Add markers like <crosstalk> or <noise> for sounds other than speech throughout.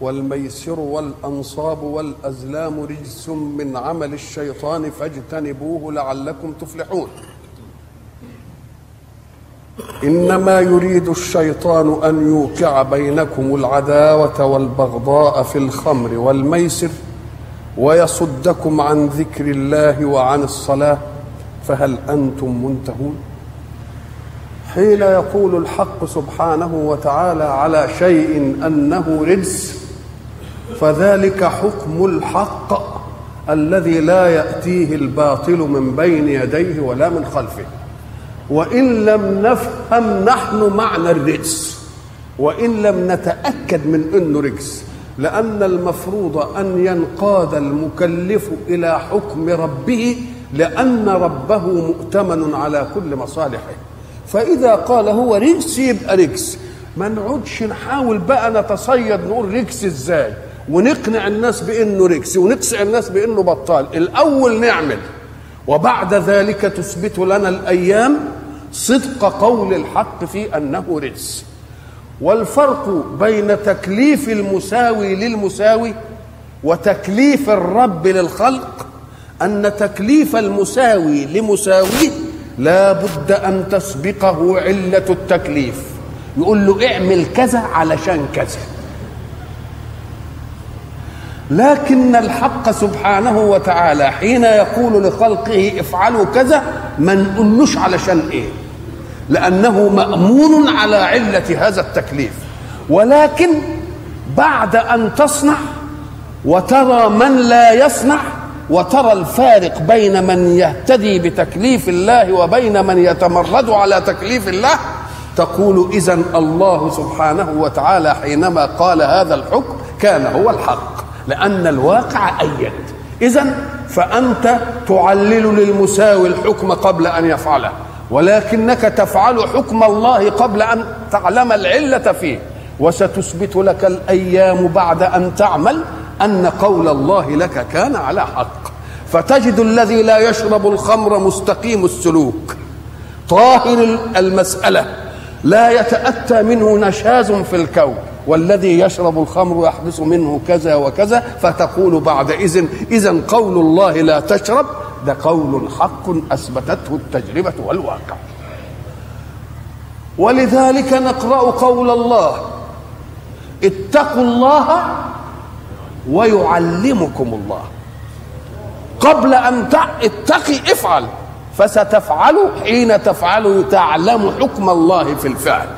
والميسر والأنصاب والأزلام رجس من عمل الشيطان فاجتنبوه لعلكم تفلحون. إنما يريد الشيطان أن يوقع بينكم العداوة والبغضاء في الخمر والميسر ويصدكم عن ذكر الله وعن الصلاة فهل أنتم منتهون؟ حين يقول الحق سبحانه وتعالى على شيء أنه رجس فذلك حكم الحق الذي لا يأتيه الباطل من بين يديه ولا من خلفه. وإن لم نفهم نحن معنى الرجس وإن لم نتأكد من أنه رجس لأن المفروض أن ينقاد المكلف إلى حكم ربه لأن ربه مؤتمن على كل مصالحه. فإذا قال هو رجس يبقى رجس. ما نقعدش نحاول بقى نتصيد نقول رجس إزاي؟ ونقنع الناس بأنه رجس ونقسع الناس بأنه بطال. الأول نعمل وبعد ذلك تثبت لنا الأيام صدق قول الحق في أنه رجس والفرق بين تكليف المساوي للمساوي وتكليف الرب للخلق أن تكليف المساوي لمساويه لا بد أن تسبقه علة التكليف. يقول له اعمل كذا علشان كذا. لكن الحق سبحانه وتعالى حين يقول لخلقه افعلوا كذا ما نقولوش علشان إيه لأنه مأمون على علة هذا التكليف. ولكن بعد أن تصنع وترى من لا يصنع وترى الفارق بين من يهتدي بتكليف الله وبين من يتمرد على تكليف الله تقول اذا الله سبحانه وتعالى حينما قال هذا الحكم كان هو الحق. لأن الواقع أيد. إذا فأنت تعلل للمساوي الحكم قبل أن يفعله. ولكنك تفعل حكم الله قبل أن تعلم العلة فيه. وستثبت لك الأيام بعد أن تعمل أن قول الله لك كان على حق. فتجد الذي لا يشرب الخمر مستقيم السلوك. طاهر المسألة. لا يتأتى منه نشاز في الكون. والذي يشرب الخمر يحدث منه كذا وكذا فتقول بعد إذن إذن قول الله لا تشرب ده قول حق أثبتته التجربة والواقع. ولذلك نقرأ قول الله اتقوا الله ويعلمكم الله. قبل أن اتقي افعل. فستفعل حين تفعل تعلم حكم الله في الفعل.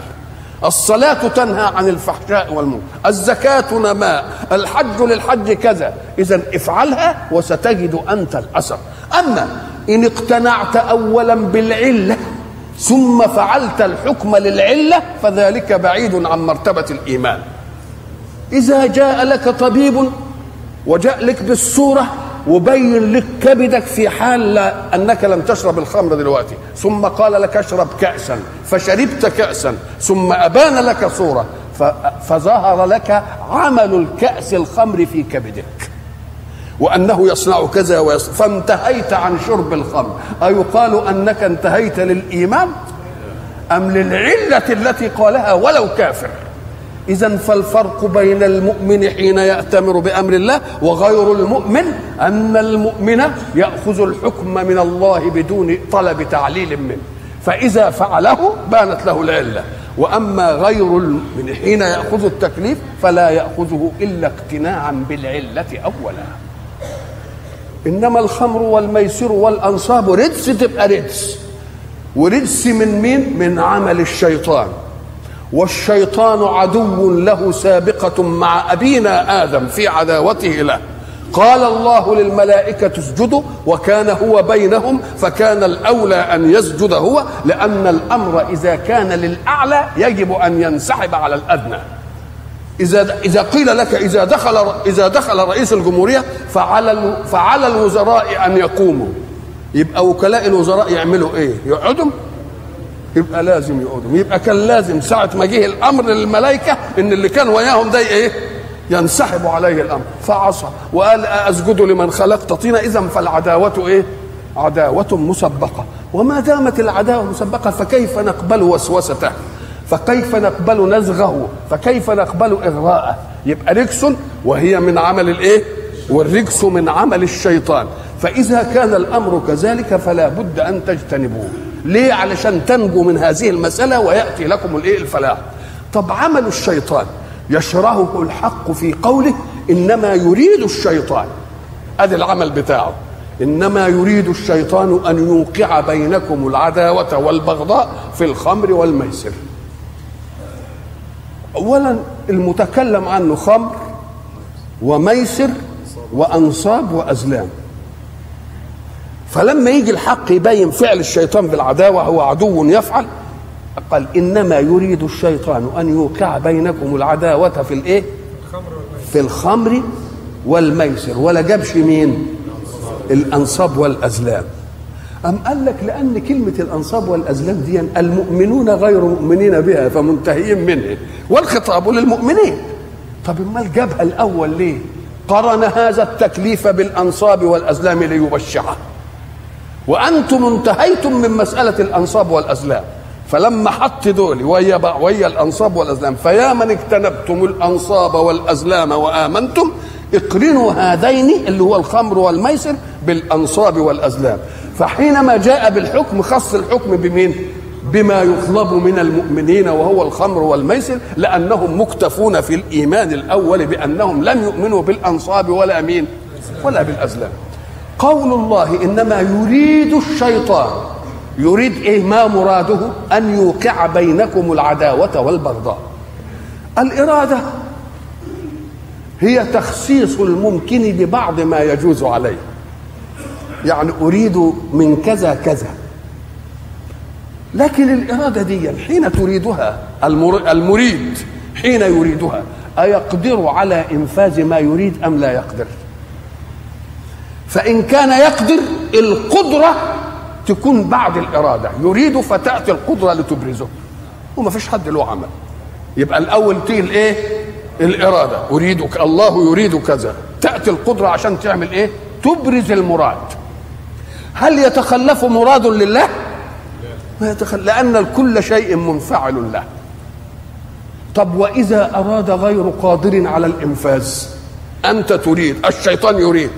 الصلاة تنهى عن الفحشاء والمنكر. الزكاة نماء الحج للحج كذا. إذا افعلها وستجد أنت الأثر أما إن اقتنعت أولا بالعلة ثم فعلت الحكم للعلة فذلك بعيد عن مرتبة الإيمان. إذا جاء لك طبيب وجاء لك بالصورة وبين لك كبدك في حال أنك لم تشرب الخمر دلوقتي. ثم قال لك اشرب كاسا. فشربت كاسا. ثم أبان لك صورة. فظهر لك عمل الكأس الخمر في كبدك. وأنه يصنع كذا ويصنع فانتهيت عن شرب الخمر. أيقال أنك انتهيت للإيمان أم للعلة التي قالها ولو كافر؟ إذا فالفرق بين المؤمن حين يأتمر بأمر الله وغير المؤمن أن المؤمن يأخذ الحكم من الله بدون طلب تعليل منه. فإذا فعله بانت له العلة. وأما غير المؤمن حين يأخذ التكليف فلا يأخذه إلا اقتناعا بالعلة أولا. إنما الخمر والميسر والأنصاب رجس تبقى رجس. ورجس من مين؟ من عمل الشيطان. والشيطان عدو له سابقة مع أبينا آدم في عداوته له. قال الله للملائكة اسجدوا وكان هو بينهم فكان الأولى أن يسجد هو لأن الأمر إذا كان للأعلى يجب أن ينسحب على الأدنى. إذا إذا قيل لك إذا دخل إذا دخل رئيس الجمهورية فعلى فعلى الوزراء أن يقوموا. يبقى وكلاء الوزراء يعملوا إيه؟ يقعدوا؟ يبقى لازم يقعدوا يبقى كان لازم ساعة ما جه الأمر للملائكة إن اللي كان وياهم ده إيه؟ ينسحب عليه الأمر. فعصى وقال أسجد لمن خلقت طينا؟ إذا فالعداوة إيه؟ عداوة مسبقة. وما دامت العداوة مسبقة فكيف نقبل وسوسته؟ فكيف نقبل نزغه؟ فكيف نقبل إغراءه؟ يبقى رجس وهي من عمل الإيه؟ والرجس من عمل الشيطان. فإذا كان الأمر كذلك فلا بد أن تجتنبوه. ليه؟ علشان تنجو من هذه المسألة ويأتي لكم الإيه؟ الفلاح. طب عمل الشيطان يشرهه الحق في قوله إنما يريد الشيطان. أدي العمل بتاعه. إنما يريد الشيطان أن يوقع بينكم العداوة والبغضاء في الخمر والميسر. اولا المتكلم عنه خمر وميسر وأنصاب وأزلام. فلما يجي الحق يبين فعل الشيطان بالعداوة هو عدو يفعل. قال إنما يريد الشيطان أن يوقع بينكم العداوة في الإيه؟ في الخمر والميسر. ولا جابش مين؟ الأنصاب والأزلام. أم قال لك لأن كلمة الأنصاب والأزلام دي المؤمنون غير مؤمنين بها فمنتهيين منها. والخطاب للمؤمنين. طب أمال جابها الأول ليه؟ قرن هذا التكليف بالأنصاب والأزلام ليبشعه وأنتم انتهيتم من مسألة الأنصاب والأزلام. فلما حط دول ويا ويا الأنصاب والأزلام فيا من اجتنبتم الأنصاب والأزلام وآمنتم اقرنوا هذين اللي هو الخمر والميسر بالأنصاب والأزلام. فحينما جاء بالحكم خص الحكم بمين؟ بما يطلب من المؤمنين وهو الخمر والميسر لأنهم مكتفون في الإيمان الأول بأنهم لم يؤمنوا بالأنصاب ولا مين؟ ولا بالأزلام. قول الله إنما يريد الشيطان يريد إيه ما مراده؟ أن يوقع بينكم العداوة والبغضاء. الإرادة هي تخصيص الممكن ببعض ما يجوز عليه. يعني أريد من كذا كذا. لكن الإرادة دي حين تريدها المريد حين يريدها أيقدر على إنفاذ ما يريد أم لا يقدر؟ فإن كان يقدر القدرة تكون بعد الإرادة. يريد فتأتي القدرة لتبرزه. وما فيش حد له عمل. يبقى الأول تيجي الإيه الإرادة. أريدك الله يريد كذا. تأتي القدرة عشان تعمل إيه؟ تبرز المراد. هل يتخلف مراد لله؟ ما يتخلف لأن كل شيء منفعل له. طب وإذا أراد غير قادر على الإنفاذ؟ أنت تريد الشيطان يريد.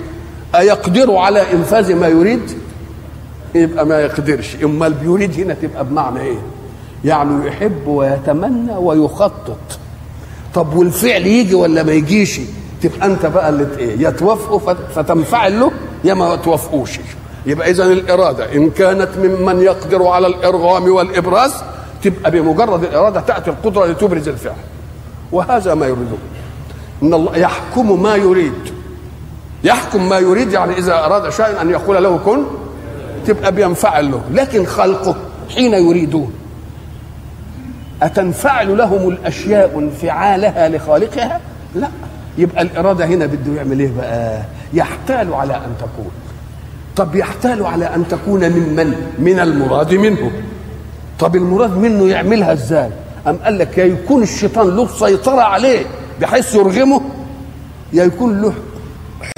أيقدر على إنفاذ ما يريد؟ يبقى ما يقدرش. إما بيريد هنا تبقى بمعنى إيه؟ يعني يحب ويتمنى ويخطط. طب والفعل يجي ولا ما يجيش؟ تبقى أنت بقى اللي إيه؟ يا توافقه فتنفعل له يا ما توافقوش. يبقى اذا الإرادة إن كانت ممن يقدر على الإرغام والإبراز تبقى بمجرد الإرادة تأتي القدرة لتبرز الفعل. وهذا ما يريده إن الله يحكم ما يريد. يحكم ما يريد يعني إذا أراد شيئا أن يقول له كن تبقى بينفعل له لكن خلقه حين يريدون أتنفعل لهم الأشياء انفعالها لخالقها؟ لا يبقى الإرادة هنا بده يعمل إيه بقى؟ يحتال على أن تكون طب يحتال على أن تكون ممن؟ من المراد منه طب المراد منه يعملها إزاي؟ أم قال لك يا يكون الشيطان له سيطرة عليه بحيث يرغمه يا يكون له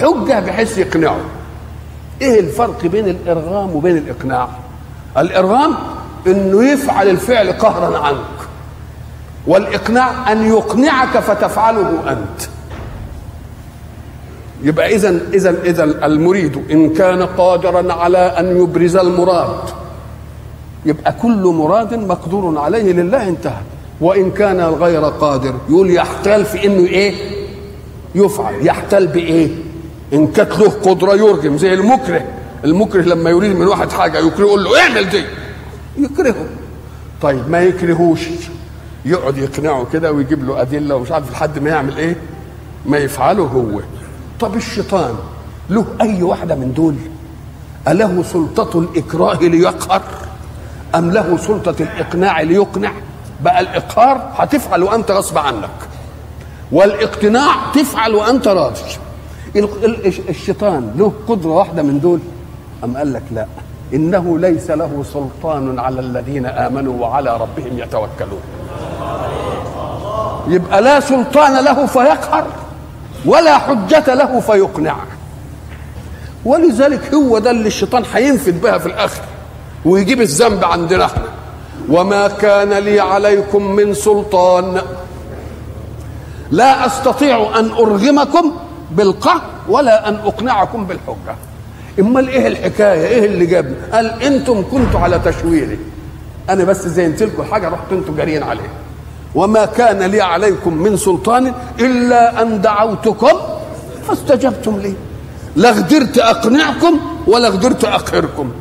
حجة بحيث يقنعه. إيه الفرق بين الإرغام وبين الإقناع؟ الإرغام إنه يفعل الفعل قهرا عنك والإقناع أن يقنعك فتفعله أنت. يبقى اذا اذا اذا المريد إن كان قادرا على أن يبرز المراد يبقى كل مراد مقدور عليه لله انتهى. وإن كان غير قادر يقول يحتال في إنه إيه؟ يفعل. يحتال بإيه؟ إن كانت له قدرة يرجم زي المكره. المكره لما يريد من واحد حاجة يكره يقول له اعمل دي. يكرهه. طيب ما يكرهوش؟ يقعد يقنعه كده ويجيب له أدلة ومش عارف لحد ما يعمل إيه؟ ما يفعله هو. طب الشيطان له أي واحدة من دول؟ أله سلطة الإكراه ليقهر؟ أم له سلطة الإقناع ليقنع؟ بقى الإقهار هتفعل وأنت غصب عنك. والإقتناع تفعل وأنت راضي. الشيطان له قدرة واحدة من دول. أم قال لك لا. إنه ليس له سلطان على الذين آمنوا وعلى ربهم يتوكلون. يبقى لا سلطان له فيقهر ولا حجة له فيقنع. ولذلك هو ده اللي الشيطان هينفد بها في الآخر ويجيب الذنب عندنا إحنا. وما كان لي عليكم من سلطان. لا أستطيع أن أرغمكم بالقهر ولا أن أقنعكم بالحجة. امال إيه الحكاية؟ إيه اللي جابني؟ قال أنتم كنتوا على تشويري. أنا بس زينت لكم حاجة رحتوا أنتوا جاريين عليها. وما كان لي عليكم من سلطان إلا أن دعوتكم فاستجبتم لي. لا قدرت أقنعكم ولا قدرت أقهركم.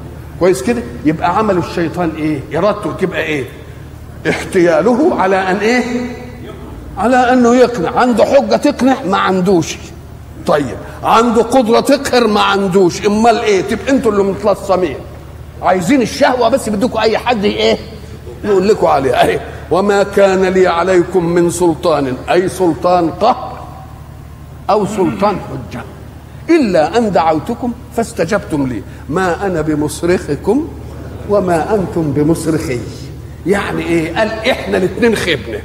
كويس كده؟ يبقى عمل الشيطان إيه؟ إرادته تبقى إيه؟ احتياله على أن إيه؟ على أنه يقنع. عنده حجة تقنع ما عندوش. طيب. عنده قدرة تقهر ما عندوش. إمال إيه؟ تبقى أنتوا اللي متلصمين. عايزين الشهوة بس بدكم أي حد إيه؟ يقول لكم عليها. اهي وما كان لي عليكم من سلطان. أي سلطان قهر أو سلطان حجة. إلا أن دعوتكم فاستجبتم لي. ما أنا بمصرخكم وما أنتم بمصرخي. يعني إيه؟ قال إحنا الاثنين خبنا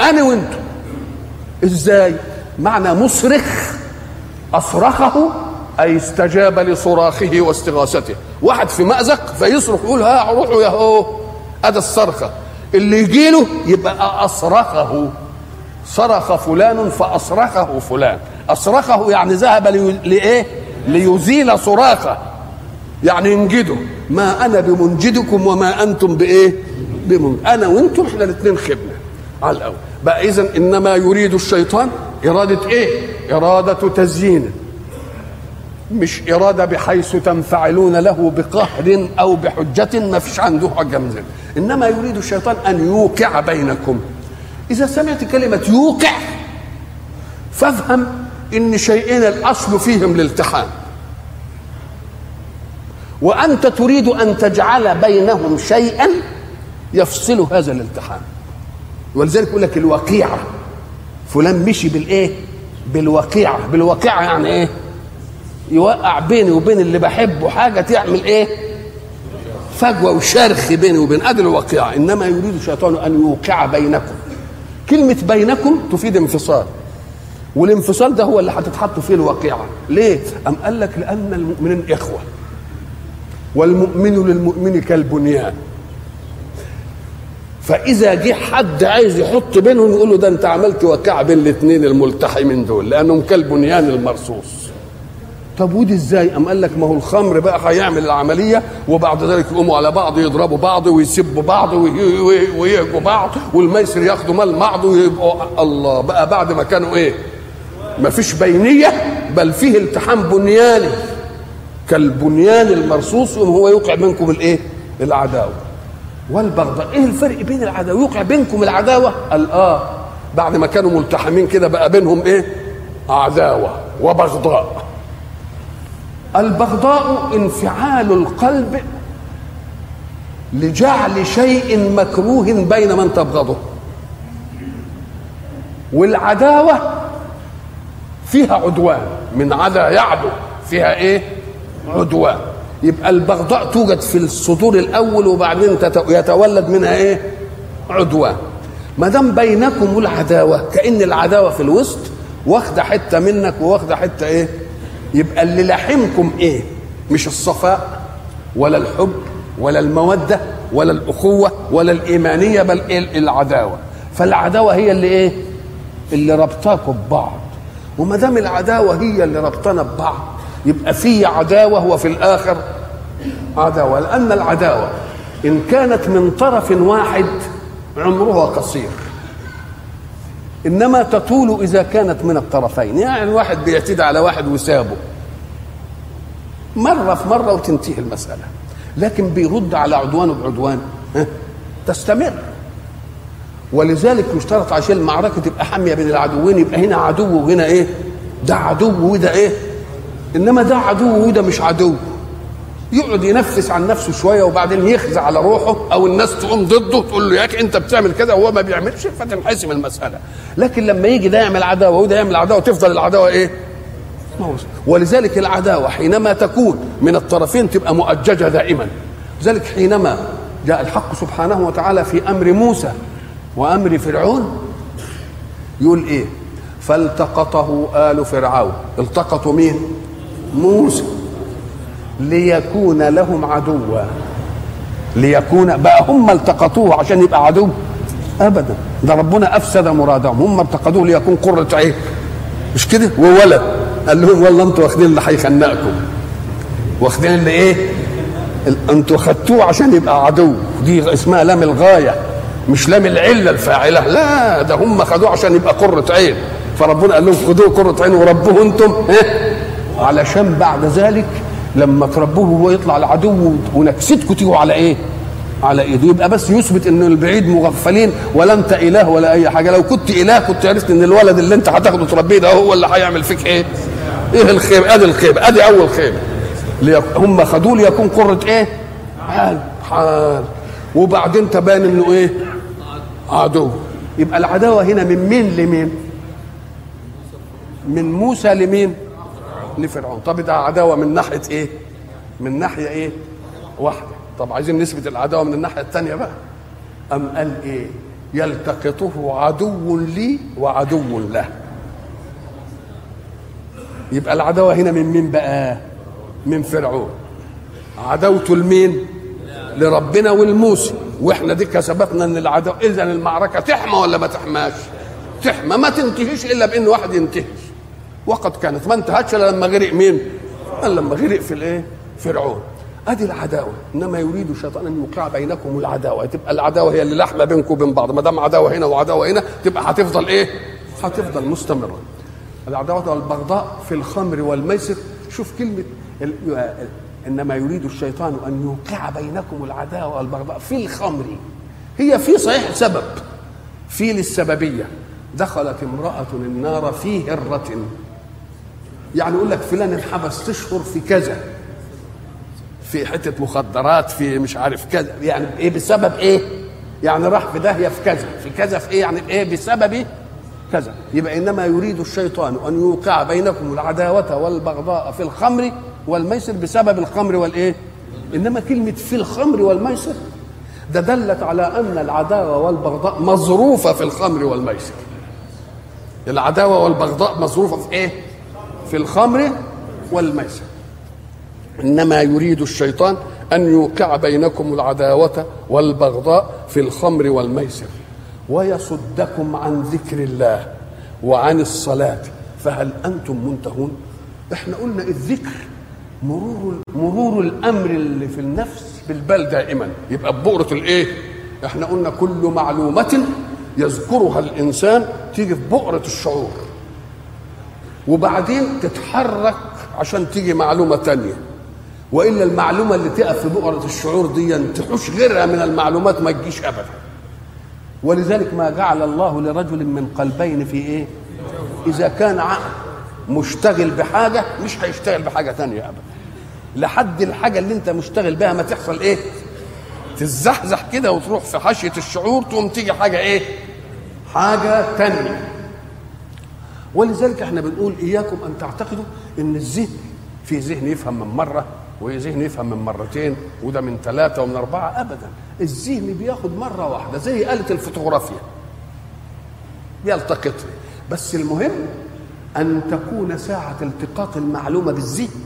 أنا وأنتم إزاي؟ معنى مصرخ. أصرخه أي استجاب لصراخه واستغاثته. واحد في مأزق فيصرخ يقول ها روحوا يا هو. ادي الصرخة. اللي يجي له يبقى أصرخه. صرخ فلان فأصرخه فلان. أصرخه يعني ذهب لإيه؟ ليزيل صراخه. يعني ينجده. ما أنا بمنجدكم وما أنتم بإيه؟ بمنجد. أنا وأنتم إحنا الاثنين خبنا على الأول. بقى اذا إنما يريد الشيطان إرادة إيه؟ إرادة تزيين. مش إرادة بحيث تنفعلون له بقهر أو بحجة ما فيش عنده حجة من ذلك إنما يريد الشيطان أن يوقع بينكم. إذا سمعت كلمة يوقع فافهم إن شيئين الأصل فيهم الالتحام وأنت تريد أن تجعل بينهم شيئا يفصل هذا الالتحام. ولذلك يقول لك الوقيعة. فلان مشي بالإيه؟ بالوقيعة. بالوقيعة يعني إيه؟ يوقع بيني وبين اللي بحبه حاجة تعمل إيه؟ فجوة وشرخ بيني وبين. أدي الواقعة إنما يريد الشيطان أن يوقع بينكم. كلمة بينكم تفيد انفصال. والانفصال ده هو اللي هتتحط فيه الواقعة ليه؟ أم قال لك لأن المؤمنين إخوة. والمؤمن للمؤمن كالبنيان. فإذا جه حد عايز يحط بينهم يقول له ده أنت عملت وقعة بين الاثنين الملتحمين دول لأنهم كالبنيان المرصوص طب ودي إزاي؟ قام قال لك ما هو الخمر بقى هيعمل العملية وبعد ذلك يقوموا على بعض يضربوا بعض ويسبوا بعض ويهجوا بعض والميسر ياخدوا مال بعض ويبقوا الله بقى بعد ما كانوا إيه؟ ما فيش بينية بل فيه التحام بنياني كالبنيان المرصوص وهو يوقع بينكم الإيه؟ العداوة والبغضاء. إيه الفرق بين العداوة؟ يوقع بينكم العداوة؟ قال آه. بعد ما كانوا ملتحمين كده بقى بينهم إيه؟ عداوة وبغضاء. البغضاء انفعال القلب لجعل شيء مكروه بين من تبغضه. والعداوة فيها عدوان. من عدا يعدو فيها إيه؟ عدوان. يبقى البغضاء توجد في الصدور الأول وبعدين يتولد منها إيه؟ عدوان ما دام بينكم العداوة كأن العداوة في الوسط واخدة حتة منك وواخدة حتة إيه؟ يبقى اللي لحمكم إيه؟ مش الصفاء ولا الحب ولا المودة ولا الأخوة ولا الإيمانية بل إيه؟ العداوة. فالعداوة هي اللي إيه؟ اللي ربطاكم ببعض. وما دام العداوة هي اللي ربطنا ببعض يبقى في عداوة وفي الآخر عداوة. لأن العداوة إن كانت من طرف واحد عمرها قصير. إنما تطول إذا كانت من الطرفين. يعني واحد بيعتدي على واحد وسابه مرة في مرة وتنتهي المسألة. لكن بيرد على عدوانه بعدوان. تستمر. ولذلك يشترط عشان المعركة تبقى حامية بين العدوين يبقى هنا عدو وهنا إيه؟ ده عدو وده إيه؟ إنما ده عدو وده مش عدو. يقعد ينفس عن نفسه شوية وبعدين يخزع على روحه أو الناس تقوم ضده تقول له يا أخي أنت بتعمل كذا وهو ما بيعملش فتنحسم المسألة. لكن لما يجي ده يعمل عداوة وده يعمل عداوة تفضل العداوة إيه؟ ولذلك العداوة حينما تكون من الطرفين تبقى مؤججة دائما. لذلك حينما جاء الحق سبحانه وتعالى في أمر موسى وأمر فرعون يقول إيه؟ فالتقطه آل فرعون. التقطوا مين؟ موسى ليكون لهم عدوا ليكون بقى هم التقطوه عشان يبقى عدو. ابدا. ده ربنا أفسد مرادهم. هم التقطوه ليكون قرة عين. مش كده؟ وولد قال لهم والله أنتوا واخدين اللي هيخنقكم. واخدين اللي إيه؟ أنتوا خدتوه عشان يبقى عدو. دي اسمها لام الغاية مش لام العلة الفاعلة. لا ده هم خدوه عشان يبقى قرة عين. فربنا قال لهم خدوه قرة عين وربوه أنتم إيه؟ علشان بعد ذلك لما تربوه وهو يطلع العدو ونكستكم تيجوا على إيه؟ على إيده يبقى بس يثبت إن البعيد مغفلين ولا انت إله ولا أي حاجة لو كنت إله كنت عرفت إن الولد اللي أنت هتاخده تربيه ده هو اللي هيعمل فيك إيه؟ إيه الخيبة؟ أدي الخيبة أدي أول خيبة هم خدوه ليكون قرة إيه؟ حال حال وبعدين تبان إنه إيه؟ عدو يبقى العداوة هنا من مين لمين؟ من موسى لمين؟ لفرعون طب ده عداوة من ناحية إيه؟ من ناحية إيه؟ واحدة طب عايزين نثبت العداوة من الناحية الثانية بقى أم قال إيه؟ يلتقطه عدو لي وعدو له يبقى العداوة هنا من مين بقى؟ من فرعون عداوته لمين؟ لربنا والموسى وإحنا دي كسبتنا إن العداوة اذا المعركة تحمى ولا ما تحماش؟ تحمى ما تنتهيش إلا بإن واحد ينتهي وقد كانت. ما انتهتش إلا لما غرق مين؟ قال لما غرق في الإيه؟ فرعون. ادي العداوة. إنما يريد الشيطان أن يوقع بينكم العداوة. تبقى العداوة هي اللي لحمة بينكم وبين بعض. ما دام عداوة هنا وعداوة هنا تبقى هتفضل إيه؟ هتفضل مستمرة. العداوة والبغضاء في الخمر والميسر. شوف كلمة إنما يريد الشيطان أن يوقع بينكم العداوة والبغضاء في الخمر. هي في صحيح سبب. في للسببية. دخلت امرأة النار في هرة. يعني يقول لك فلان انحبس تشهر في كذا في حتة مخدرات في مش عارف كذا يعني إيه بسبب إيه؟ يعني راح في داهية في كذا في كذا في إيه؟ يعني إيه بسبب كذا. يبقى إنما يريد الشيطان أن يوقع بينكم العداوة والبغضاء في الخمر والميسر بسبب الخمر والإيه؟ إنما كلمة في الخمر والميسر ده دلت على أن العداوة والبغضاء مظروفه في الخمر والميسر. العداوة والبغضاء مظروفه في إيه؟ في الخمر والميسر. إنما يريد الشيطان أن يوقع بينكم العداوة والبغضاء في الخمر والميسر ويصدكم عن ذكر الله وعن الصلاة. فهل أنتم منتهون؟ إحنا قلنا الذكر مرور مرور الأمر اللي في النفس بالبال دائما. يبقى ببؤرة الإيه؟ إحنا قلنا كل معلومة يذكرها الإنسان تيجي في بؤرة الشعور. وبعدين تتحرك عشان تيجي معلومة تانية. وإلا المعلومة اللي تقف في بؤرة الشعور دي تحوش غيرها من المعلومات ما تجيش ابدا. ولذلك ما جعل الله لرجل من قلبين في إيه؟ إذا كان عقل مشتغل بحاجة مش هيشتغل بحاجة تانية ابدا. لحد الحاجة اللي أنت مشتغل بها ما تحصل إيه؟ تزحزح كده وتروح في حاشيه الشعور تقوم تيجي حاجة إيه؟ حاجة تانية. ولذلك إحنا بنقول إياكم أن تعتقدوا إن الذهن في ذهن يفهم من مرة وذهن يفهم من مرتين وده من ثلاثة ومن أربعة ابدا. الذهن بياخد مرة واحدة زي آلة الفوتوغرافيا. يلتقط. بس المهم أن تكون ساعة التقاط المعلومة بالذهن.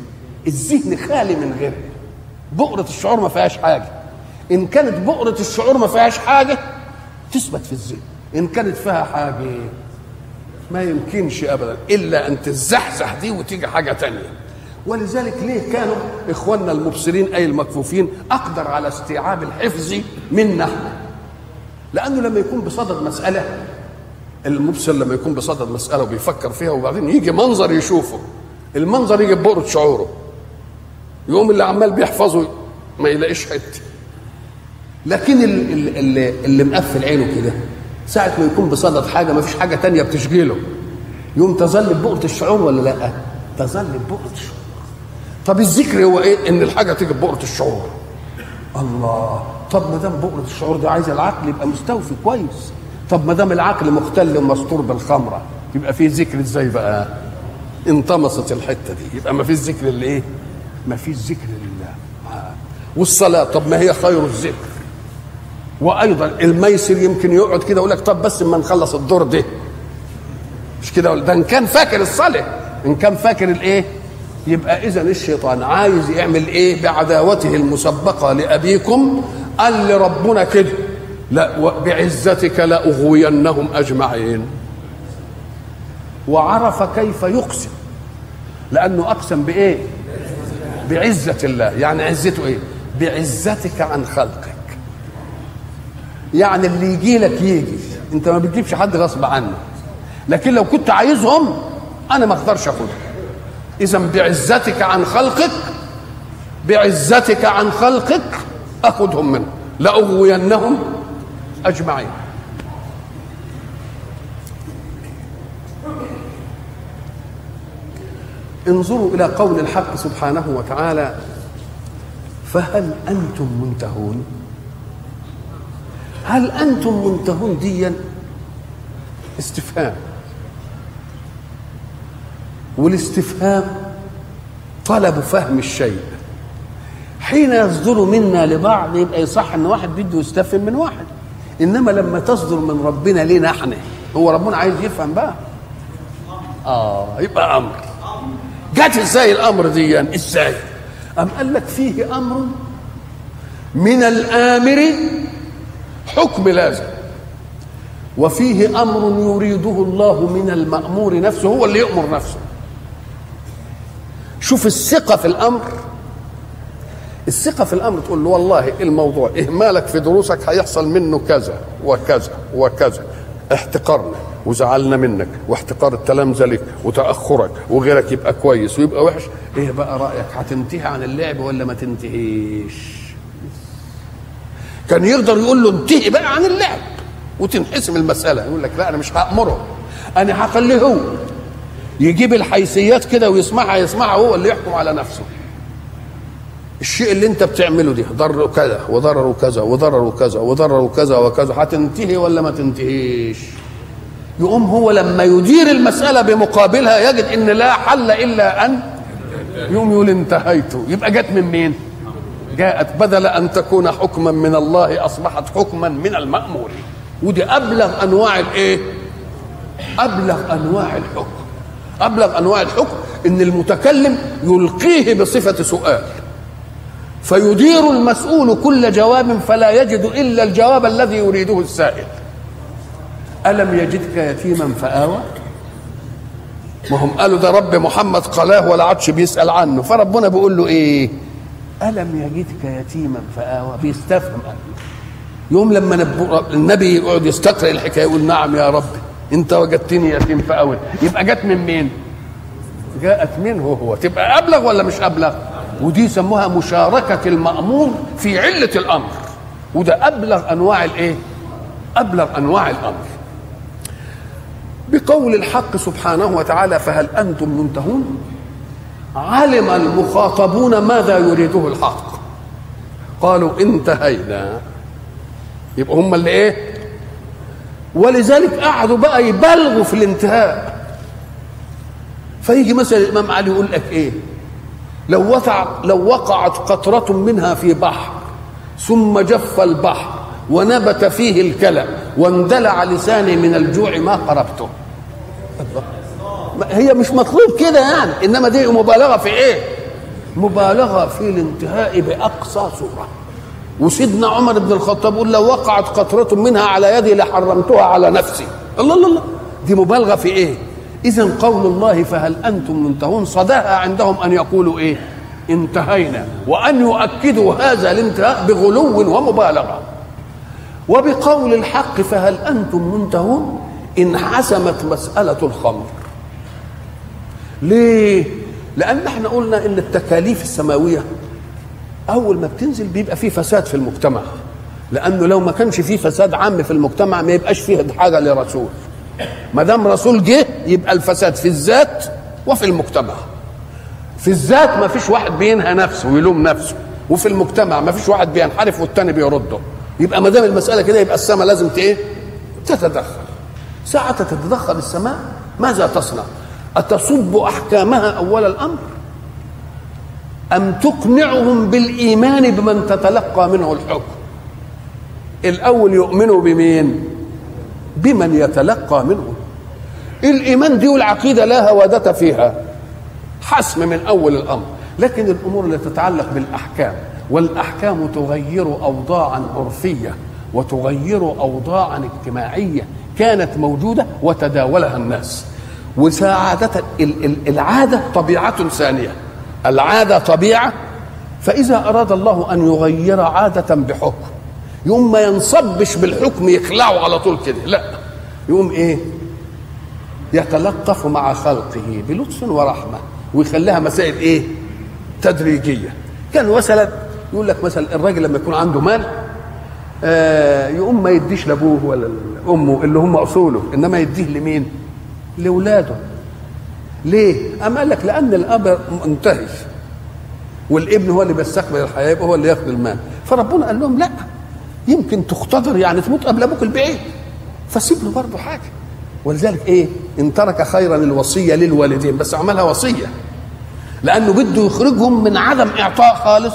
الذهن خالي من غيره بؤرة الشعور ما فيهاش حاجة. إن كانت بؤرة الشعور ما فيهاش حاجة تثبت في الذهن. إن كانت فيها حاجة ما يمكنش أبدا إلا أن تزحزح دي وتيجي حاجة تانية. ولذلك ليه كانوا إخواننا المبصرين أي المكفوفين أقدر على استيعاب الحفظ منا لأنه لما يكون بصدد مسألة المبصر لما يكون بصدد مسألة وبيفكر فيها وبعدين يجي منظر يشوفه المنظر يجي ببؤرة شعوره. يقوم اللي عمال بيحفظه ما يلاقيش حتة. لكن اللي, اللي, اللي مقفل عينه كده ساعة ما يكون بصدد حاجة ما فيش حاجة تانية بتشغله يوم تظل ببؤرة الشعور ولا لأ؟ تظل ببؤرة الشعور. طب الذكر هو إيه؟ إن الحاجة تيجي ببؤره الشعور. الله. طب ما دام بؤره الشعور ده عايز العقل يبقى مستوفي كويس. طب ما دام العقل مختل ومستور بالخمرة يبقى فيه ذكر إزاي بقى؟ انطمست الحتة دي. يبقى ما فيش ذكر لإيه؟ ما فيش ذكر لله. والصلاة طب ما هي خير الذكر. وأيضا الميسر يمكن يقعد كده يقول لك طب بس اما نخلص الدور ده. مش كده ده؟ إن كان فاكر الصلاه إن كان فاكر الإيه؟ يبقى اذا الشيطان عايز يعمل إيه؟ بعداوته المسبقة لأبيكم قال لربنا كده لا بعزتك لأغوينهم أجمعين. وعرف كيف يقسم لأنه أقسم بإيه؟ بعزة الله. يعني عزته إيه؟ بعزتك عن خلقك يعني اللي يجي لك يجي. انت ما بتجيبش حد غصب عنه لكن لو كنت عايزهم أنا ما أقدرش أخدهم. إذا بعزتك عن خلقك بعزتك عن خلقك اخذهم منه. لأغوينهم أجمعين. انظروا إلى قول الحق سبحانه وتعالى فهل أنتم منتهون؟ هل أنتم منتهون ديا؟ استفهام. والاستفهام طلب فهم الشيء. حين يصدر منا لبعض يبقى يصح إن واحد بده يستفهم من واحد. إنما لما تصدر من ربنا لينا إحنا هو ربنا عايز يفهم بقى. آه يبقى أمر. جت إزاي الأمر دي إزاي؟ أم قال لك فيه أمر من الآمر حكم لازم. وفيه أمر يريده الله من المأمور نفسه هو اللي يأمر نفسه. شوف الثقة في الأمر. الثقة في الأمر تقول له والله الموضوع إهمالك في دروسك؟ هيحصل منه كذا وكذا وكذا. احتقرنا وزعلنا منك واحتقار التلامذة لك وتأخرك وغيرك يبقى كويس ويبقى وحش. إيه بقى رأيك؟ هتنتهي عن اللعب ولا ما تنتهيش؟ كان يقدر يقول له انتهي بقى عن اللعب وتنحسم المسألة. يقول لك لا أنا مش هأمره. أنا هخليه هو. يجيب الحيثيات كده ويسمعها يسمعها هو اللي يحكم على نفسه. الشيء اللي انت بتعمله ده ضر كذا وضرر كذا وضرر كذا وضرر كذا وكذا هتنتهي ولا ما تنتهيش؟ يقوم هو لما يدير المسألة بمقابلها يجد إن لا حل إلا أن يقوم يقول انتهيت. يبقى جت من مين؟ جاءت بدل أن تكون حكما من الله أصبحت حكما من المأمور. ودي أبلغ أنواع الإيه؟ أبلغ أنواع الحكم. أبلغ أنواع الحكم إن المتكلم يلقيه بصفة سؤال. فيدير المسؤول كل جواب فلا يجد إلا الجواب الذي يريده السائل. ألم يجدك يتيما فآوى؟ ما هم قالوا ده رب محمد قلاه ولا عادش بيسأل عنه. فربنا بيقول له إيه؟ ألم يجدك يتيما؟ فآوى. بيستفهم. يوم لما النبي يقعد يستقرأ الحكاية يقول نعم يا رب. انت وجدتني يتيم فآوى. يبقى جت من مين؟ جاءت منه هو. تبقى أبلغ ولا مش أبلغ؟ ودي يسموها مشاركة المأمور في علة الأمر. وده أبلغ أنواع الإيه؟ أبلغ أنواع الأمر. بقول الحق سبحانه وتعالى فهل أنتم منتهون؟ علم المخاطبون ماذا يريده الحق. قالوا انتهينا. يبقى هم اللي إيه؟ ولذلك قعدوا بقى يبالغوا في الانتهاء. فيجي مثلا الإمام علي يقول لك إيه؟ لو وقع لو وقعت قطرة منها في بحر ثم جف البحر ونبت فيه الكلى واندلع لساني من الجوع ما قربته. هي مش مطلوب كده يعني. إنما دي مبالغة في إيه؟ مبالغة في الانتهاء بأقصى صورة. وسيدنا عمر بن الخطاب يقول لو وقعت قطرة منها على يدي لحرمتها على نفسي. الله الله الله. دي مبالغة في إيه؟ إذا قول الله فهل أنتم منتهون؟ صداها عندهم أن يقولوا إيه؟ انتهينا. وأن يؤكدوا هذا الانتهاء بغلو ومبالغة. وبقول الحق فهل أنتم منتهون؟ انحسمت مسألة الخمر. ليه؟ لأن إحنا قلنا إن التكاليف السماوية أول ما بتنزل بيبقى فيه فساد في المجتمع. لأنه لو ما كانش فيه فساد عام في المجتمع ما يبقاش فيه حاجة لرسول. ما دام رسول جه يبقى الفساد في الذات وفي المجتمع. في الذات ما فيش واحد بينهى نفسه ويلوم نفسه. وفي المجتمع ما فيش واحد بينحرف والتاني بيرده. يبقى ما دام المسألة كده يبقى السماء لازم إيه؟ تتدخل. ساعة تتدخل السماء ماذا تصنع؟ أتصب أحكامها أول الأمر؟ أم تقنعهم بالإيمان بمن تتلقى منه الحكم؟ الأول يؤمنوا بمين؟ بمن يتلقى منه. الإيمان دي والعقيدة لا هوادة فيها. حسم من أول الأمر. لكن الأمور اللي تتعلق بالأحكام والأحكام تغير أوضاعا عرفية وتغير أوضاعا اجتماعية كانت موجودة وتداولها الناس. وسعادة العادة طبيعة ثانية. العادة طبيعة فإذا أراد الله أن يغير عادة بحكم يقوم ما ينصبش بالحكم يخلعه على طول كده لا يقوم إيه؟ يتلطف مع خلقه بلطف ورحمة ويخليها مسائل إيه؟ تدريجية. كان مثلا يقول لك مثلا الراجل لما يكون عنده مال آه يقوم ما يديش لأبوه ولا امه اللي هم أصوله إنما يديه لمين؟ لأولاده. ليه؟ أم قال لك لأن الأب منتهي والابن هو اللي بيستقبل الحياة يبقى هو اللي ياخذ المال. فربنا قال لهم لا يمكن تختبر يعني تموت قبل أبوك البعيد. فسيب له برضه حاجة. ولذلك إيه؟ إن ترك خيرا الوصية للوالدين بس عملها وصية. لأنه بده يخرجهم من عدم إعطاء خالص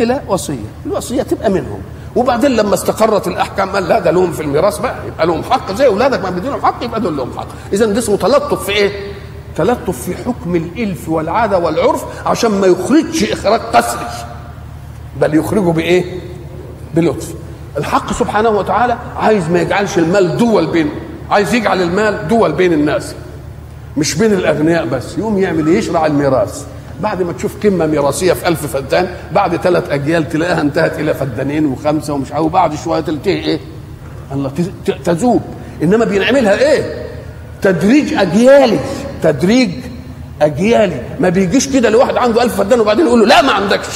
إلى وصية. الوصية تبقى منهم. وبعدين لما استقرت الأحكام قال لا ده لهم في الميراث بقى يبقى لهم حق زي أولادك ما بيدينهم حق يبقى دول لهم حق اذا ده اسمه تلطف في إيه؟ تلطف في حكم الإلف والعاده والعرف عشان ما يخرجش إخراج قسري بل يخرجه بإيه؟ بلطف الحق سبحانه وتعالى عايز ما يجعلش المال دول بين عايز يجعل المال دول بين الناس مش بين الأغنياء بس يقوم يعمل؟ يشرع الميراث بعد ما تشوف قمة ميراثية في ألف فدان بعد ثلاث أجيال تلاقيها انتهت إلى فدانين وخمسة ومش عارف وبعد شوية تلتهي إيه؟ الله تذوب إنما بينعملها إيه؟ تدريج أجيالي تدريج أجيالي ما بيجيش كده لواحد عنده ألف فدان وبعدين يقول له لا ما عندكش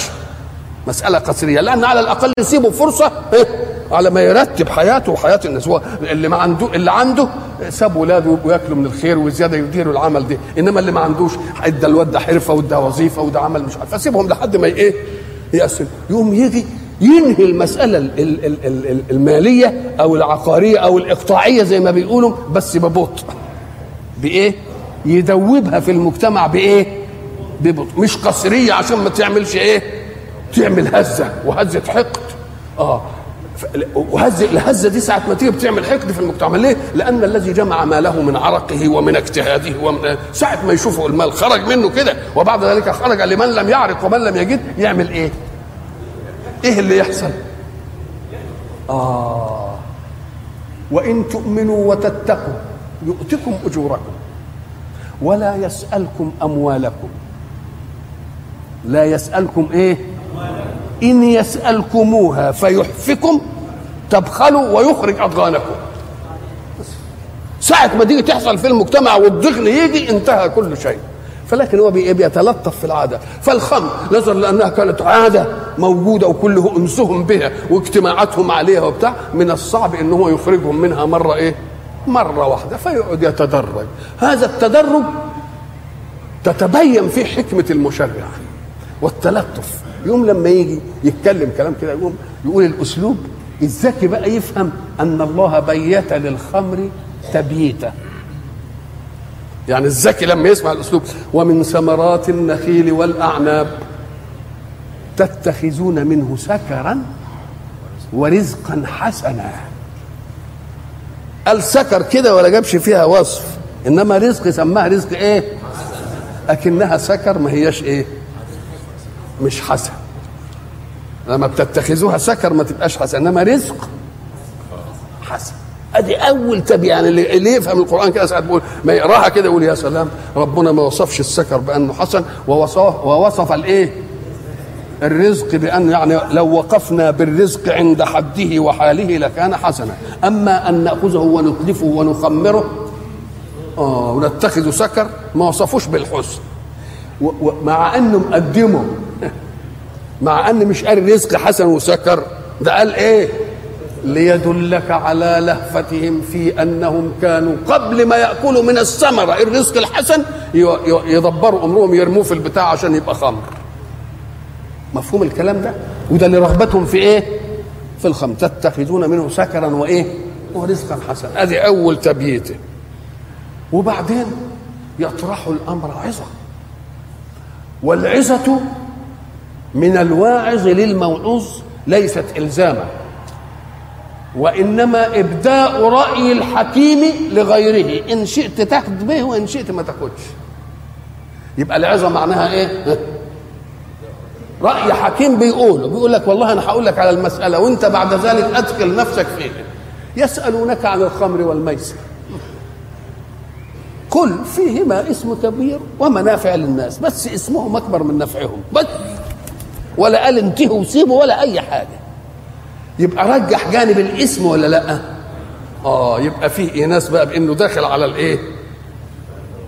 مسألة قصرية لأن على الأقل يسيبه فرصة إيه؟ على ما يرتب حياته وحياة الناس. هو اللي ما عنده اللي عنده ساب ولاده وياكلوا من الخير وزيادة يديروا العمل ده إنما اللي ما عندوش إدى الواد ده حرفة وده وظيفة وده عمل مش عارف. فسيبهم لحد ما إيه؟ يقسم يقوم يجي ينهي المسألة ال ال ال ال المالية أو العقارية أو الإقطاعية زي ما بيقولوا بس ببطء. بإيه؟ يدوبها في المجتمع بإيه؟ ببطء. مش قصرية عشان ما تعملش إيه؟ تعمل هزة. وهزة حقد. آه. وهزه الهزه دي ساعة ما تيجي بتعمل حقد في المجتمع ليه؟ لأن الذي جمع ماله من عرقه ومن اجتهاده ومن ساعة ما يشوفه المال خرج منه كده وبعد ذلك خرج لمن لم يعرق ومن لم يجد يعمل إيه؟ إيه اللي يحصل؟ آه وإن تؤمنوا وتتقوا يؤتكم أجوركم ولا يسألكم أموالكم لا يسألكم إيه؟ إن يسألكموها فيحفكم تبخلوا ويخرج أضغانكم. ساعة ما تيجي تحصل في المجتمع والضغن يجي انتهى كل شيء. فلكن هو بيتلطف في العادة. فالخمر نظرا لأنها كانت عادة موجودة وكله أنسهم بها واجتماعاتهم عليها وبتاع. من الصعب إن هو يخرجهم منها مرة إيه؟ مرة واحدة فيقعد يتدرج. هذا التدرج تتبين فيه حكمة المشرع والتلطف. يوم لما يجي يتكلم كلام كده يقوم يقول الأسلوب الذكي بقى يفهم أن الله بيت للخمر تبييتا. يعني الذكي لما يسمع الأسلوب ومن ثمرات النخيل والأعناب تتخذون منه سكرا ورزقا حسنا. قال سكر كده ولا جابش فيها وصف إنما رزق سماها رزق إيه؟ أكنها سكر ما هياش إيه؟ مش حسن. لما بتتخذوها سكر ما تبقاش حسن إنما رزق. حسن. أدي أول تبي يعني اللي, يفهم القرآن كده ساعات بيقول ما يقراها كده يقول يا سلام ربنا ما وصفش السكر بأنه حسن ووصف ووصف الإيه؟ الرزق بأن يعني لو وقفنا بالرزق عند حده وحاله لكان حسنا. أما أن نأخذه ونتلفه ونخمره آه ونتخذه سكر ما وصفوش بالحسن. ومع انه مقدمه مع أن مش قال رزق حسن وسكر ده قال إيه؟ ليدلك على لهفتهم في أنهم كانوا قبل ما يأكلوا من الثمرة. الرزق الحسن يدبروا أمرهم يرموه في البتاع عشان يبقى خمر. مفهوم الكلام ده؟ وده اللي رغبتهم في إيه؟ في الخمر. تتخذون منه سكرا وإيه؟ ورزقا حسنا. أدي أول تبييته وبعدين يطرح الأمر عظة. والعظة من الواعظ للموعوظ ليست إلزاما وإنما إبداء رأي الحكيم لغيره. إن شئت تاخذ به وإن شئت ما تاخذش. يبقى العظة معناها إيه؟ رأي حكيم بيقوله بيقول لك والله أنا هقول لك على المسألة وأنت بعد ذلك أدخل نفسك فيها. يسألونك عن الخمر والميسر. كل فيهما اسم كبير ومنافع للناس بس اسمهم أكبر من نفعهم. بس ولا قال انتهوا وسيبوا ولا أي حاجة. يبقى رجح جانب الاسم ولا لأ؟ آه يبقى فيه ايناس بقى بإنه داخل على الإيه؟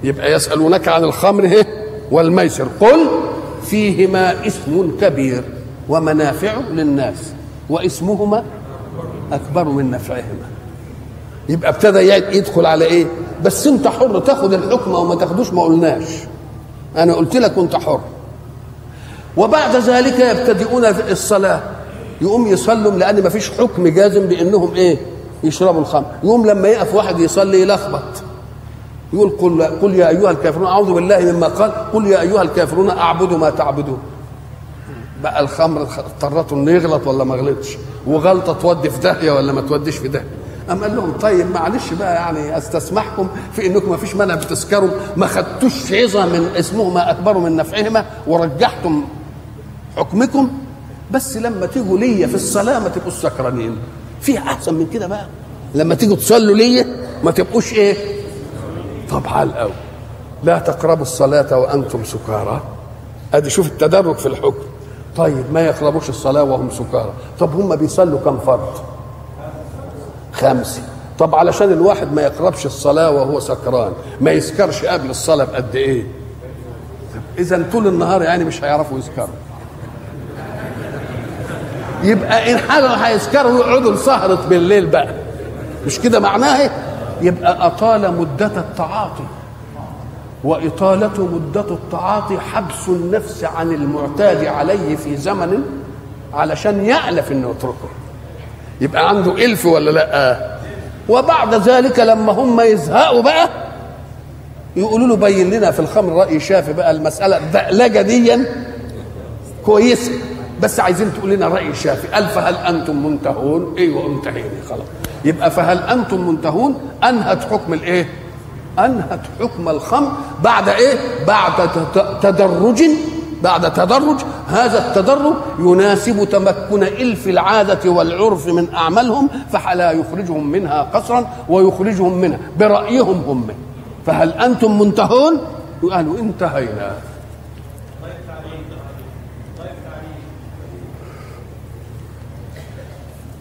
يبقى يسألونك عن الخمر إيه؟ والميسر. قل فيهما اسم كبير ومنافع للناس واسمهما أكبر من نفعهما. يبقى ابتدى يدخل على إيه؟ بس أنت حر تاخد الحكم أو ما تاخدوش ما قلناش. أنا قلت لك وانت حر. وبعد ذلك يبتدئون الصلاة. يقوم يصلوا لأن ما فيش حكم جازم بأنهم إيه؟ يشربوا الخمر. يقوم لما يقف واحد يصلي يلخبط. يقول قل, قل يا أيها الكافرون أعوذ بالله مما قال. قل يا أيها الكافرون اعبد ما تعبدون. بقى الخمر اضطرته إنه يغلط ولا ما غلطش؟ وغلطة تودي في داهية ولا ما توديش في داهية؟ أم قال لهم طيب معلش بقى يعني أستسمحكم في إنكم ما فيش مانع بتسكروا ما خدتوش عظه من اسمهما اكبر من نفعهما ورجحتم حكمكم. بس لما تيجوا ليا في الصلاة ما تبقوش سكرانين. في احسن من كده بقى. لما تيجوا تصلوا ليا ما تبقوش إيه؟ طب على قوي لا تقربوا الصلاة وأنتم سكارى. أدي شوف التدرج في الحكم. طيب ما يقربوش الصلاة وهم سكارى. طب هم بيصلوا كم فرض خمسة. طب علشان الواحد ما يقربش الصلاة وهو سكران ما يسكرش قبل الصلاة بقد إيه؟ إذا طول النهار يعني مش هيعرفوا يسكروا. يبقى إن حاجة هيسكروا يقعدوا لسهرة بالليل بقى. مش كده معناه إيه؟ يبقى أطال مدة التعاطي. وإطالة مدة التعاطي حبس النفس عن المعتاد عليه في زمن علشان يألف إنه يتركه. يبقى عنده إلف ولا لأ؟ وبعد ذلك لما هم يزهقوا بقى يقولوا له بين لنا في الخمر رأي شافي بقى المسألة الدقلجه دي كويسة. بس عايزين تقول لنا رأي شافي. قال فهل أنتم منتهون؟ أيوه انتهينا خلاص. يبقى فهل أنتم منتهون؟ أنهت حكم الإيه؟ أنهت حكم الخمر. بعد إيه؟ بعد تدرج. بعد تدرج. هذا التدرج يناسب تمكن إلف العادة والعرف من أعمالهم فلا يخرجهم منها قصرا ويخرجهم منها برأيهم هم. فهل أنتم منتهون؟ قالوا انتهينا.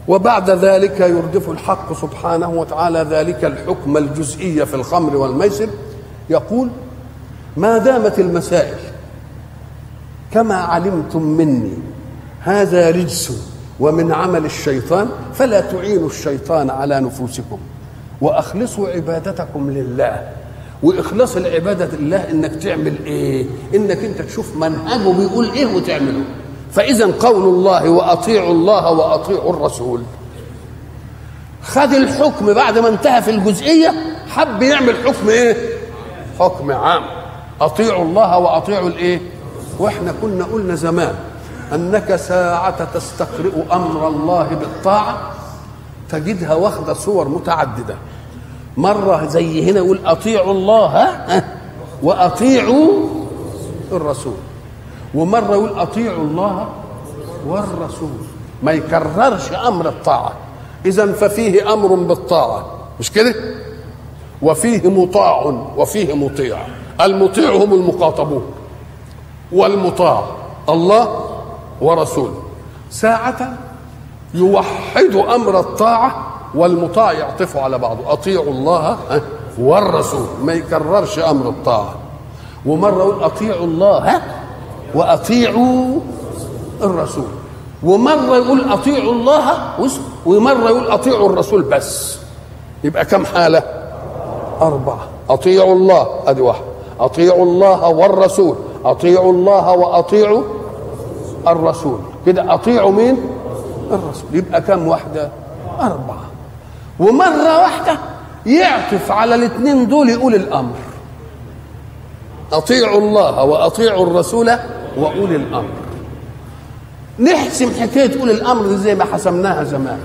وبعد ذلك يردف الحق سبحانه وتعالى ذلك الحكم الجزئي في الخمر والميسر. يقول ما دامت المسائل كما علمتم مني هذا رجس ومن عمل الشيطان فلا تعينوا الشيطان على نفوسكم. وأخلصوا عبادتكم لله. وإخلاص العبادة لله إنك تعمل إيه؟ إنك أنت تشوف منهجه بيقول إيه وتعمله. فإذا قول الله وأطيعوا الله وأطيعوا الرسول. خد الحكم بعد ما انتهى في الجزئية حب يعمل حكم إيه؟ حكم عام. أطيعوا الله وأطيعوا الإيه؟ وإحنا كنا قلنا زمان أنك ساعة تستقرئ أمر الله بالطاعة تجدها واخدة صور متعددة. مرة زي هنا يقول أطيعوا الله وأطيعوا الرسول. ومرة يقول أطيعوا الله والرسول. ما يكررش أمر الطاعة. إذا ففيه أمر بالطاعة. مش كده؟ وفيه مطاع وفيه مطيع. المطيع هم المخاطبون. والمطاع الله ورسوله ساعة يوحد أمر الطاعة والمطاع يعطف على بعضه. أطيعوا الله والرسول. ما يكررش أمر الطاعة. ومرة يقول أطيعوا الله وأطيعوا الرسول. ومرة يقول أطيعوا الله ومرة يقول أطيعوا الرسول بس. يبقى كم حالة؟ أربعة. أطيعوا الله أدي واحد. أطيعوا الله والرسول. أطيعوا الله وأطيعوا الرسول. كده أطيعوا مين؟ الرسول. يبقى كم واحدة؟ أربعة. ومرة واحدة يعطف على الاثنين دول يقول الأمر. أطيعوا الله وأطيعوا الرسول وأولي الأمر. نحسم حكاية أولي الأمر زي ما حسمناها زمان.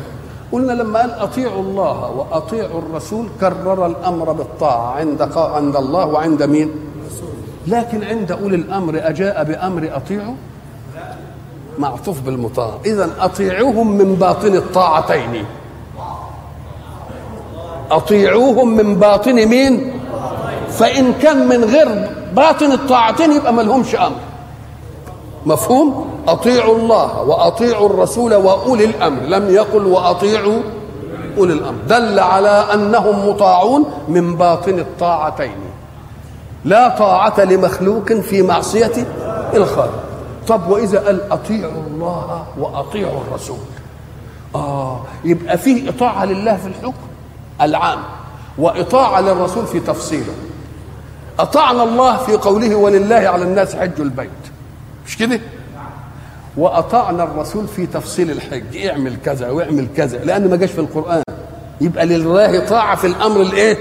قلنا لما قال أطيعوا الله وأطيعوا الرسول كرر الأمر بالطاعة. عند عند الله وعند مين؟ لكن عند أولي الأمر أجاء بأمر أطيعوا؟ معطوف بالمطاع. اذا أطيعوهم من باطن الطاعتين. أطيعوهم من باطن مين؟ فإن كان من غير باطن الطاعتين يبقى ما لهمش أمر. مفهوم؟ أطيعوا الله وأطيعوا الرسول وأولي الأمر لم يقل وأطيعوا أولي الأمر. دل على أنهم مطاعون من باطن الطاعتين. لا طاعة لمخلوق في معصية الخالق. طب وإذا قال أطيعوا الله وأطيعوا الرسول؟ آه يبقى فيه إطاعة لله في الحكم العام وإطاعة للرسول في تفصيله. أطعنا الله في قوله ولله على الناس حج البيت. مش كده؟ وأطعنا الرسول في تفصيل الحج. اعمل كذا واعمل كذا لأن ما جاش في القرآن. يبقى لله طاعه في الأمر الإيه؟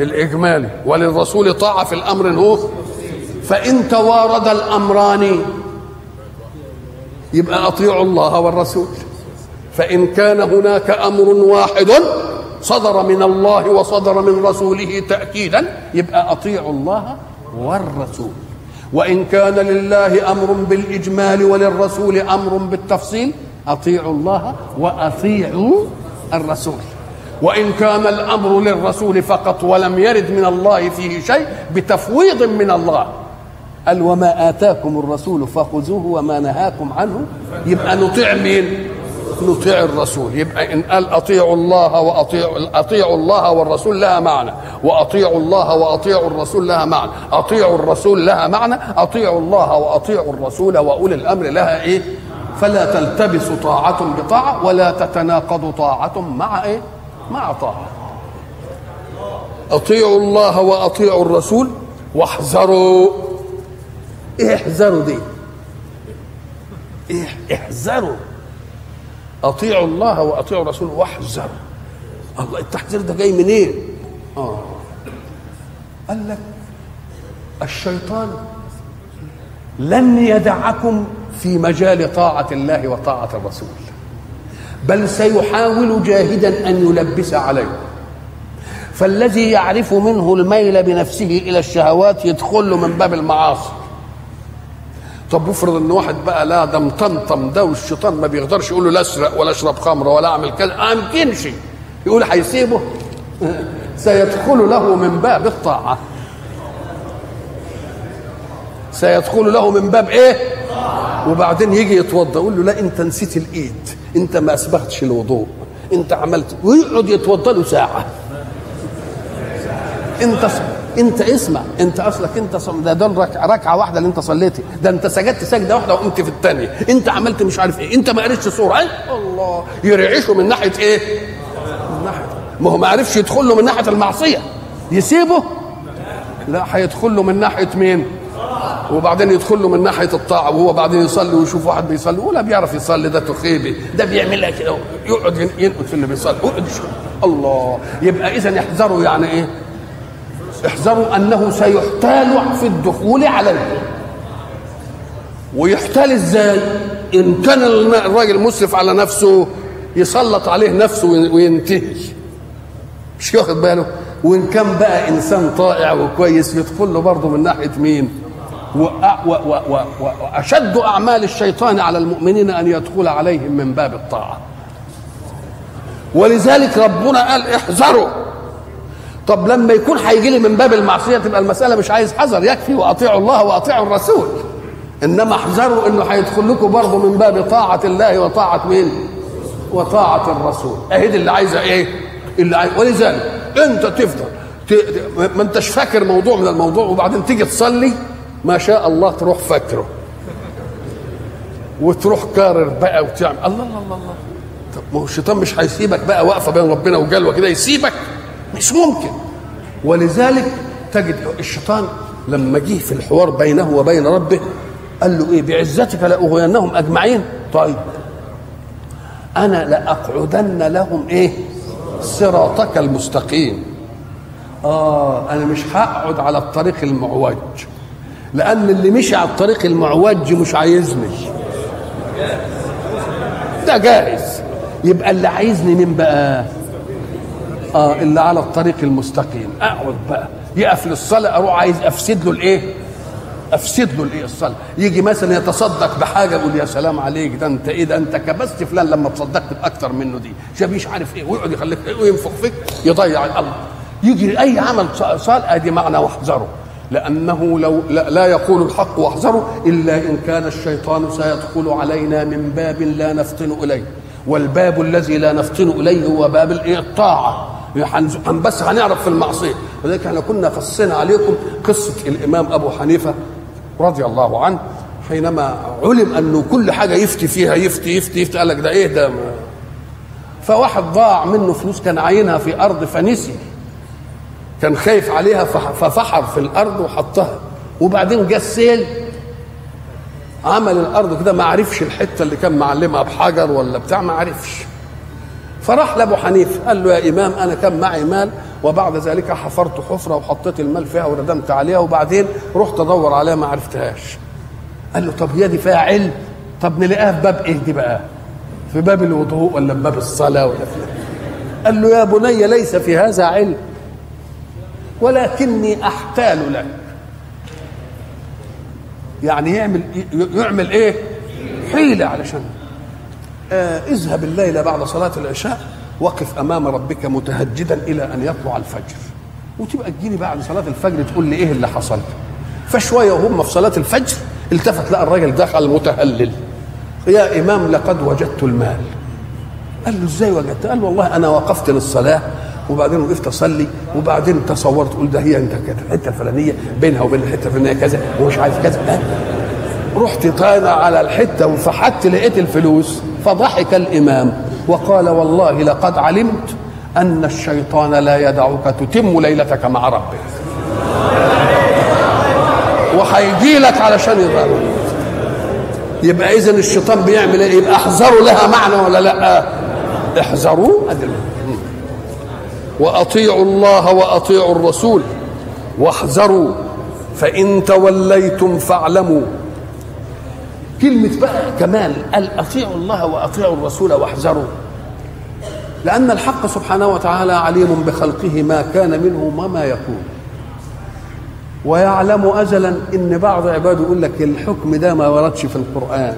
الإجمالي. وللرسول طاعه في الأمر هو؟ فإن توارد الأمران يبقى أطيعوا الله والرسول. فإن كان هناك أمر واحد صدر من الله وصدر من رسوله تاكيدا يبقى أطيعوا الله والرسول. وإن كان لله أمر بالإجمال وللرسول أمر بالتفصيل أطيعوا الله وأطيعوا الرسول. وإن كان الأمر للرسول فقط ولم يرد من الله فيه شيء بتفويض من الله. قال وما آتاكم الرسول فخذوه وما نهاكم عنه. يبقى نطيع مين؟ نطيع الرسول. يبقى إن قال أطيعوا الله وأطيعوا أطيعوا الله والرسول لها معنى. وأطيعوا الله وأطيعوا الرسول لها معنى. أطيعوا الرسول لها معنى. أطيعوا الله وأطيعوا الرسول وأولي الأمر لها إيه؟ فلا تلتبس طاعة بطاعة ولا تتناقض طاعة مع إيه؟ مع طاعة. أطيعوا الله وأطيعوا الرسول. واحذروا. إيه احذروا دي؟ إيه احذروا. أطيعوا الله وأطيعوا الرسول واحذروا. الله التحذير ده جاي منين؟ إيه؟ آه. قال لك الشيطان لن يدعكم في مجال طاعة الله وطاعة الرسول بل سيحاول جاهدا أن يلبس عليكم فالذي يعرف منه الميل بنفسه إلى الشهوات يدخل من باب المعاصي. طب افرض ان واحد بقى لا ده مطمطم ده والشيطان ما بيقدرش يقول له لا اسرق ولا اشرب خمر ولا اعمل كذا ما يمكنش يقول هيسيبه. <laughs> سيدخل له من باب الطاعة. سيدخل له من باب إيه؟ وبعدين يجي يتوضأ يقول له لا انت نسيت الايد. انت ما أسبغتش الوضوء. انت عملت ويقعد يتوضأ له ساعة. انت انت اسمع انت اصلك انت صم... ده دول ركعة واحدة اللي انت صليتي ده انت سجدت سجدة واحدة وقمت في الثانية انت عملت مش عارف إيه. انت ما قريتش صوره إيه؟ الله. يرعشه من ناحية إيه؟ من ناحية ما هو ما عرفش يدخل له من ناحية المعصية. يسيبه؟ لا هيدخل له من ناحية مين؟ وبعدين يدخل له من ناحية الطاعة وهو بعدين يصلي ويشوف واحد بيصلي. ولا بيعرف يصلي ده تخيبي. ده بيعملها كده. يقعد ينقل في اللي بيصلي. الله. يبقى اذا يحذروا يعني إيه؟ احذروا أنه سيحتال في الدخول عليه ويحتال إزاي؟ إن كان الراجل مسرف على نفسه يسلط عليه نفسه وينتهي. مش واخد باله؟ وإن كان بقى إنسان طائع وكويس يدخل له برضه من ناحية مين؟ واشد أعمال الشيطان على المؤمنين أن يدخل عليهم من باب الطاعة. ولذلك ربنا قال احذروا. طب لما يكون هيجي لي من باب المعصية تبقى المسألة مش عايز حذر يكفي وأطيعوا الله وأطيعوا الرسول إنما احذروا إنه هيدخل لكم برضه من باب طاعة الله وطاعة مين؟ وطاعة الرسول أهي دي اللي عايزة إيه؟ اللي عايز ولذلك أنت تفضل. ما أنتش فاكر موضوع من الموضوع وبعدين تيجي تصلي ما شاء الله تروح فاكره وتروح كارر بقى وتعمل الله الله الله, الله. طب ما هو الشيطان مش هيسيبك بقى واقفة بين ربنا وجلوة كده يسيبك مش ممكن. ولذلك تجد الشيطان لما جه في الحوار بينه وبين ربه قال له إيه بعزتك لأغوينهم أجمعين. طيب أنا لأقعدن لهم إيه؟ صراطك المستقيم. آه أنا مش هقعد على الطريق المعوج. لأن اللي مشي على الطريق المعوج مش عايزني. ده جائز. يبقى اللي عايزني مين بقى؟ آه اللي على الطريق المستقيم. أقعد بقى. يقف للصلاه أروح عايز أفسد له الإيه؟ أفسد له الإيه؟ الصلاة. يجي مثلا يتصدق بحاجة يقول يا سلام عليك ده أنت إيه؟ ده أنت كبست فلان لما تصدقت بأكثر منه دي. شاب مش عارف إيه. ويقعد يخليك إيه؟ وينفخ فيك يضيع الأمر. يجي أي عمل صالح أدي معنى واحذره. لأنه لو لا, يقول الحق واحذروا إلا إن كان الشيطان سيدخل علينا من باب لا نفطن إليه. والباب الذي لا نفطن إليه هو باب الايه الطاعة. بس هنعرف في المعصية. ولذلك إحنا كنا قصينا عليكم قصة الإمام أبو حنيفة رضي الله عنه حينما علم أنه كل حاجة يفتي فيها يفتي يفتي يفتي قال لك ده إيه ده؟ فواحد ضاع منه فلوس كان عاينها في أرض فنسي كان خايف عليها ففحر في الأرض وحطها. وبعدين جه السيل عمل الأرض كده ما عرفش الحتة اللي كان معلمها بحجر ولا بتاع ما عرفش. فراح لأبو حنيفة. قال له يا إمام أنا كان معي مال وبعد ذلك حفرت حفرة وحطيت المال فيها وردمت عليها وبعدين رحت أدور عليها ما عرفتهاش. قال له طب هي دي فيها علم؟ طب نلاقيها في باب إيه دي بقى؟ في باب الوضوء ولا في باب الصلاة ولا في قال له يا بني ليس في هذا علم ولكني أحتال لك. يعني يعمل يعمل إيه؟ حيلة علشان اذهب الليلة بعد صلاة العشاء وقف أمام ربك متهجدا إلى أن يطلع الفجر. وتبقى تجيني بعد صلاة الفجر تقول لي إيه اللي حصل؟ فشوية وهم في صلاة الفجر التفت لقى الراجل دخل متهلل. يا إمام لقد وجدت المال. قال له إزاي وجدت؟ قال والله أنا وقفت للصلاة وبعدين وقفت أصلي وبعدين تصورت قلت ده هي أنت كانت الحتة الفلانية بينها وبين الحتة الفلانية كذا ومش عارف كذا. رحت طالع على الحتة وفحت لقيت الفلوس. فضحك الإمام وقال والله لقد علمت أن الشيطان لا يدعك تتم ليلتك مع ربك. وهيجي لك علشان يضربك يبقى اذا الشيطان بيعمل إيه؟ يبقى أحذروا لها معنى ولا لأ؟ احذروا. أدل. وأطيعوا الله وأطيعوا الرسول. واحذروا. فإن توليتم فاعلموا. كلمة بقى كمان قال أطيعوا الله وأطيعوا الرسول واحذروا. لأن الحق سبحانه وتعالى عليم بخلقه ما كان منه وما يكون. ويعلم أزلا إن بعض عباده يقول لك الحكم ده ما وردش في القرآن.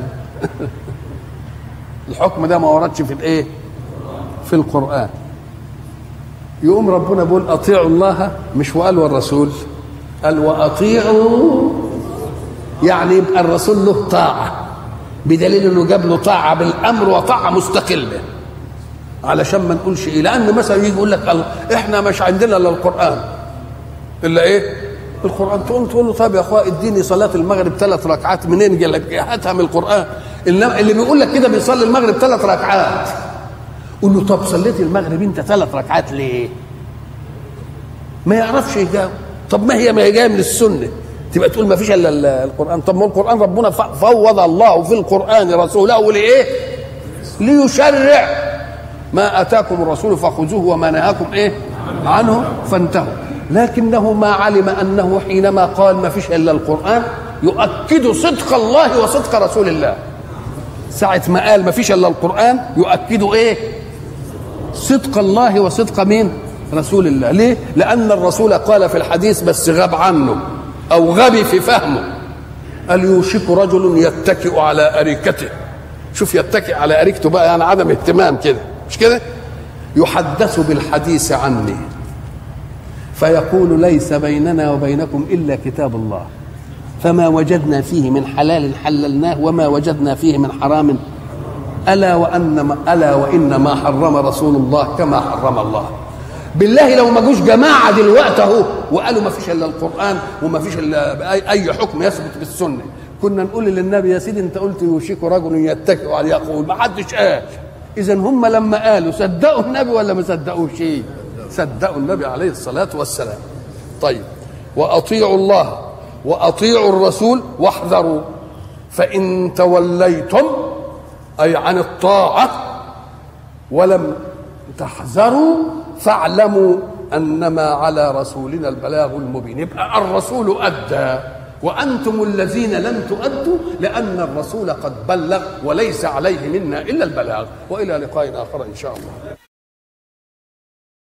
<laughs> الحكم ده ما وردش في الإيه؟ في القرآن. يقوم ربنا بيقول أطيعوا الله مش وقال والرسول. قال وأطيعوا يعني يبقى الرسول له طاعة بدليل إنه جاب له طاعة بالأمر وطاعة مستقلة. علشان ما نقولش إيه لأن مثلا يجي يقول لك إحنا مش عندنا إلا القرآن. إلا إيه؟ القرآن. تقوم تقول له طب يا اخويا إديني صلاة المغرب ثلاث ركعات منين؟ جل هاتها من القرآن. إنما اللي بيقول لك كده بيصلي المغرب ثلاث ركعات. قول له طب صليت المغرب أنت ثلاث ركعات ليه؟ ما يعرفش يجاوب. طب ما هي ما هي جاية من السنة. تبقى تقول ما فيش إلا القرآن. طب ما القرآن ربنا فوض الله في القرآن رسوله لايه ليشرع ما آتاكم الرسول فخذوه وما نهاكم إيه؟ عنه فانتهوا. لكنه ما علم أنه حينما قال ما فيش إلا القرآن يؤكد صدق الله وصدق رسول الله. ساعة ما قال ما فيش إلا القرآن يؤكد إيه؟ صدق الله وصدق مين؟ رسول الله، ليه؟ لأن الرسول قال في الحديث بس غاب عنه. أو غبي في فهمه. قال يوشك رجل يتكئ على أريكته. شوف يتكئ على أريكته بقى يعني عدم اهتمام كده. مش كده؟ يحدث بالحديث عني. فيقول ليس بيننا وبينكم إلا كتاب الله. فما وجدنا فيه من حلال حللناه وما وجدنا فيه من حرام. ألا وأن ألا وإن ما حرم رسول الله كما حرم الله. بالله لو ما جوش جماعة دلوقتي أهو وقالوا ما فيش إلا القرآن وما فيش إلا اي حكم يثبت بالسنة. كنا نقول للنبي يا سيدي أنت قلت يوشك رجل يتكئ على يقول. ما حدش قال. اذا هم لما قالوا صدقوا النبي ولا ما صدقوش صدقوا النبي عليه الصلاة والسلام. طيب وأطيعوا الله وأطيعوا الرسول واحذروا. فإن توليتم أي عن الطاعة ولم تحذروا فاعلموا أنما على رسولنا البلاغ المبين. يبقى الرسول أدى وأنتم الذين لم تؤدوا لأن الرسول قد بلغ وليس عليه منا إلا البلاغ. وإلى لقاء آخر إن شاء الله.